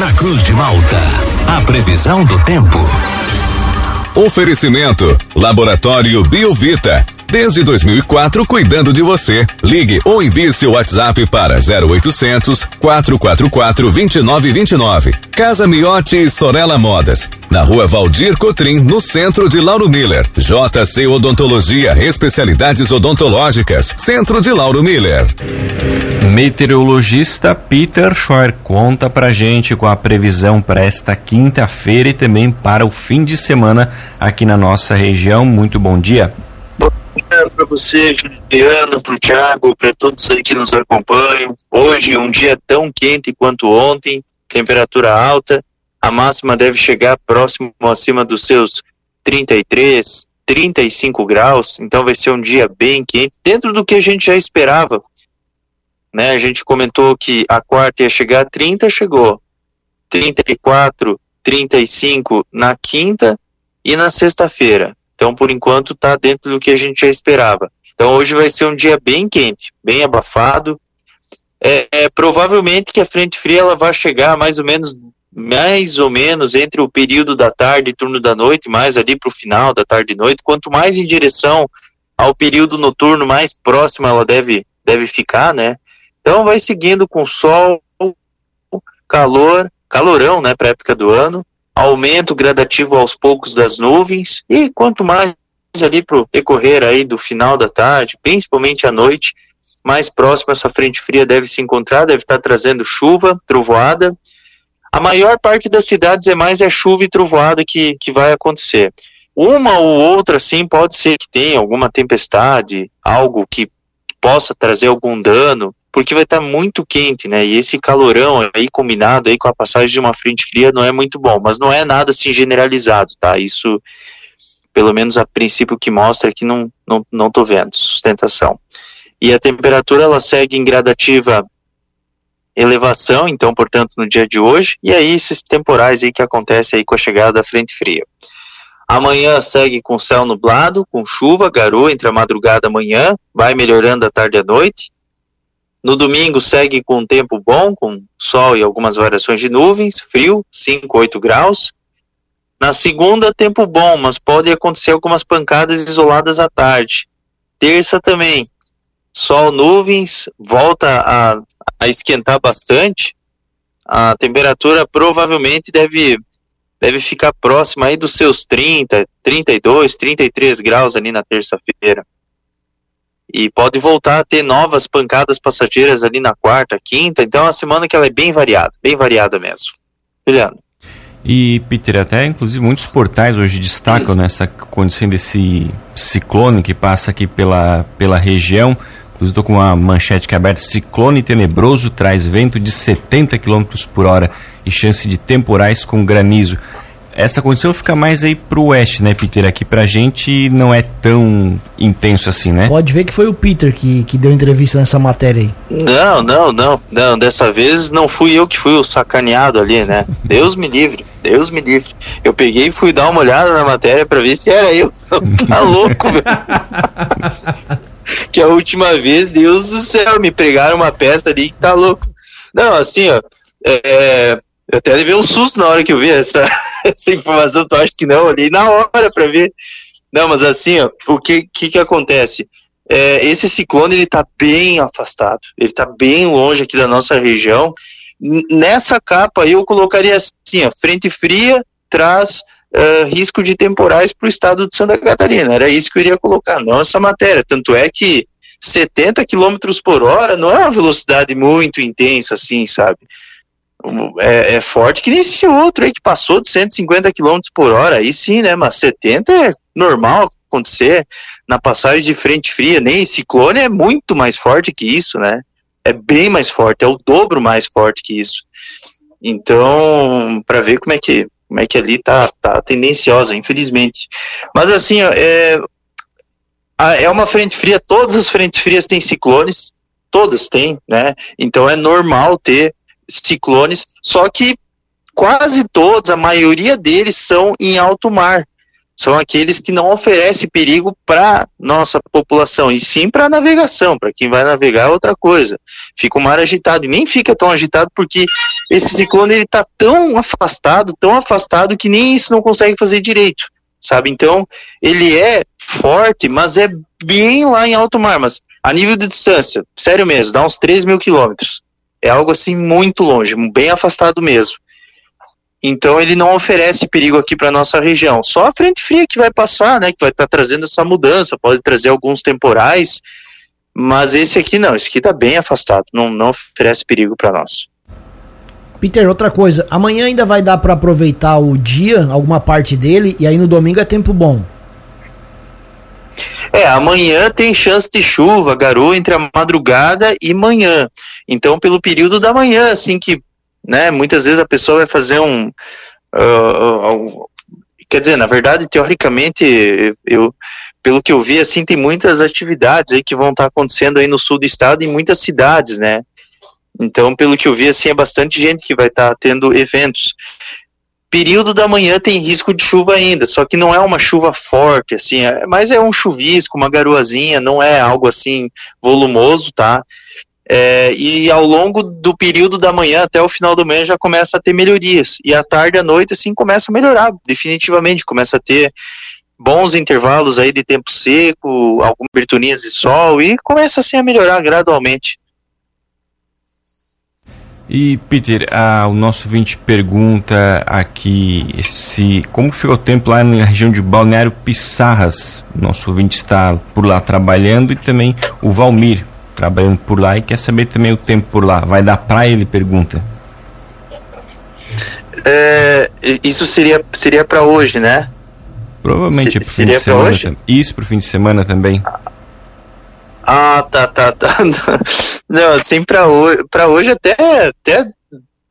na Cruz de Malta. A previsão do tempo. Oferecimento: Laboratório Biovita. Desde 2004, cuidando de você. Ligue ou envie seu WhatsApp para 0800 444 2929. Casa Miotti e Sorella Modas. Na rua Valdir Cotrim, no centro de Lauro Miller. JC Odontologia, especialidades odontológicas. Centro de Lauro Miller. Meteorologista Peter Schor conta pra gente com a previsão para esta quinta-feira e também para o fim de semana aqui na nossa região. Muito bom dia para você, Juliano, para o Thiago, para todos aí que nos acompanham. Hoje, um dia tão quente quanto ontem, temperatura alta, a máxima deve chegar próximo acima dos seus 33, 35 graus, então vai ser um dia bem quente, dentro do que a gente já esperava. Né? A gente comentou que a quarta ia chegar a 30, chegou 34, 35 na quinta e na sexta-feira. Então, por enquanto, está dentro do que a gente já esperava. Então, hoje vai ser um dia bem quente, bem abafado. É, é, provavelmente que a frente fria ela vai chegar mais ou menos mais ou menos entre o período da tarde e turno da noite, mais ali para o final da tarde e noite. Quanto mais em direção ao período noturno, mais próxima ela deve, deve ficar, né? Então vai seguindo com sol, calor, calorão, né, para a época do ano aumento gradativo aos poucos das nuvens e quanto mais ali para o decorrer aí do final da tarde, principalmente à noite, mais próximo essa frente fria deve se encontrar, deve estar trazendo chuva, trovoada. A maior parte das cidades é mais é chuva e trovoada que, que vai acontecer. Uma ou outra, sim, pode ser que tenha alguma tempestade, algo que possa trazer algum dano, porque vai estar muito quente, né? E esse calorão aí combinado aí com a passagem de uma frente fria não é muito bom, mas não é nada assim generalizado, tá? Isso, pelo menos a princípio que mostra que não não não tô vendo sustentação. E a temperatura ela segue em gradativa elevação, então, portanto, no dia de hoje, e aí esses temporais aí que acontecem aí com a chegada da frente fria. Amanhã segue com céu nublado, com chuva, garoa entre a madrugada e a manhã, vai melhorando à tarde e à noite. No domingo segue com tempo bom, com sol e algumas variações de nuvens, frio, 5, 8 graus. Na segunda, tempo bom, mas pode acontecer algumas pancadas isoladas à tarde. Terça também, sol, nuvens, volta a, a esquentar bastante. A temperatura provavelmente deve, deve ficar próxima aí dos seus 30, 32, 33 graus ali na terça-feira e pode voltar a ter novas pancadas passageiras ali na quarta, quinta. Então é uma semana que ela é bem variada, bem variada mesmo. Juliano. E, Peter, até inclusive muitos portais hoje destacam nessa condição desse ciclone que passa aqui pela, pela região. Inclusive estou com uma manchete que é aberta. Ciclone tenebroso traz vento de 70 km por hora e chance de temporais com granizo. Essa condição fica mais aí pro oeste, né, Peter? Aqui pra gente não é tão intenso assim, né? Pode ver que foi o Peter que, que deu entrevista nessa matéria aí. Não, não, não, não. Dessa vez não fui eu que fui o sacaneado ali, né? Deus me livre, Deus me livre. Eu peguei e fui dar uma olhada na matéria pra ver se era eu. Tá louco, velho. que a última vez, Deus do céu, me pregaram uma peça ali que tá louco. Não, assim, ó. É, eu até levei um susto na hora que eu vi essa, essa informação, tu acha que não? Olhei na hora para ver. Não, mas assim, ó, o que, que, que acontece? É, esse ciclone ele está bem afastado, ele está bem longe aqui da nossa região. Nessa capa eu colocaria assim, ó, frente fria traz uh, risco de temporais para o estado de Santa Catarina. Era isso que eu iria colocar, não essa matéria. Tanto é que 70 km por hora não é uma velocidade muito intensa assim, sabe? É, é, forte que nem esse outro aí que passou de 150 km por hora, aí sim, né? Mas 70 é normal acontecer na passagem de frente fria, nem ciclone é muito mais forte que isso, né? É bem mais forte, é o dobro mais forte que isso. Então, para ver como é que como é que ali tá, tá tendenciosa, infelizmente. Mas assim, é, é uma frente fria, todas as frentes frias têm ciclones, todas têm, né? Então é normal ter ciclones, só que quase todos, a maioria deles são em alto mar. São aqueles que não oferecem perigo para nossa população, e sim para navegação. Para quem vai navegar é outra coisa. Fica o mar agitado, e nem fica tão agitado porque esse ciclone ele tá tão afastado, tão afastado que nem isso não consegue fazer direito, sabe? Então, ele é forte, mas é bem lá em alto mar, mas a nível de distância, sério mesmo, dá uns 3 mil quilômetros. É algo assim muito longe, bem afastado mesmo. Então ele não oferece perigo aqui para nossa região. Só a frente fria que vai passar, né, que vai estar tá trazendo essa mudança, pode trazer alguns temporais, mas esse aqui não, esse aqui está bem afastado, não, não oferece perigo para nós. Peter, outra coisa, amanhã ainda vai dar para aproveitar o dia, alguma parte dele, e aí no domingo é tempo bom. É, amanhã tem chance de chuva, garoa entre a madrugada e manhã. Então, pelo período da manhã, assim que, né, muitas vezes a pessoa vai fazer um, uh, uh, quer dizer, na verdade, teoricamente, eu, pelo que eu vi, assim, tem muitas atividades aí que vão estar acontecendo aí no sul do estado em muitas cidades, né? Então, pelo que eu vi, assim, é bastante gente que vai estar tendo eventos período da manhã tem risco de chuva ainda, só que não é uma chuva forte, assim, é, mas é um chuvisco, uma garoazinha, não é algo assim volumoso, tá? É, e ao longo do período da manhã até o final do manhã já começa a ter melhorias. E à tarde à noite, assim, começa a melhorar, definitivamente. Começa a ter bons intervalos aí de tempo seco, algumas aberturinhas de sol e começa assim a melhorar gradualmente. E Peter, ah, o nosso vinte pergunta aqui se como ficou o tempo lá na região de Balneário Pissarras. Nosso ouvinte está por lá trabalhando e também o Valmir trabalhando por lá e quer saber também o tempo por lá. Vai dar praia? Ele pergunta. É, isso seria seria para hoje, né? Provavelmente Se, é pro fim de semana. Hoje? Isso pro fim de semana também. Ah, tá, tá, tá. Não, assim, pra hoje, pra hoje até, até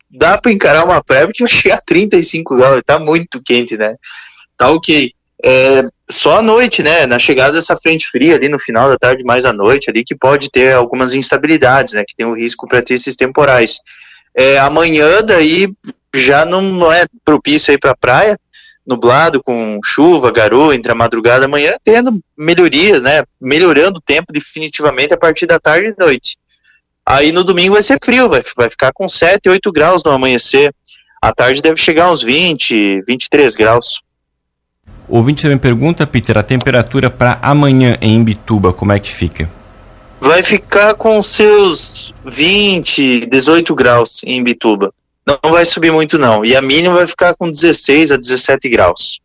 dá pra encarar uma praia porque vai chegar a 35 graus, tá muito quente, né? Tá ok. É, só à noite, né? Na chegada dessa frente fria ali no final da tarde, mais à noite, ali que pode ter algumas instabilidades, né? Que tem o risco para ter esses temporais. É, amanhã daí já não, é propício aí para praia, nublado, com chuva, garoa entre a madrugada e a manhã, tendo melhorias, né? Melhorando o tempo definitivamente a partir da tarde e noite. Aí no domingo vai ser frio, vai, vai ficar com 7, 8 graus no amanhecer. À tarde deve chegar uns 20, 23 graus. O ouvinte também pergunta, Peter, a temperatura para amanhã em Imbituba, como é que fica? Vai ficar com seus 20, 18 graus em Imbituba não vai subir muito não. E a mínima vai ficar com 16 a 17 graus.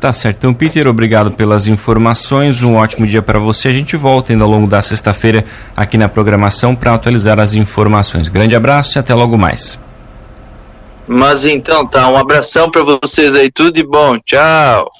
Tá certo. Então, Peter, obrigado pelas informações. Um ótimo dia para você. A gente volta ainda ao longo da sexta-feira aqui na programação para atualizar as informações. Grande abraço e até logo mais. Mas então, tá. Um abração para vocês aí. Tudo de bom. Tchau.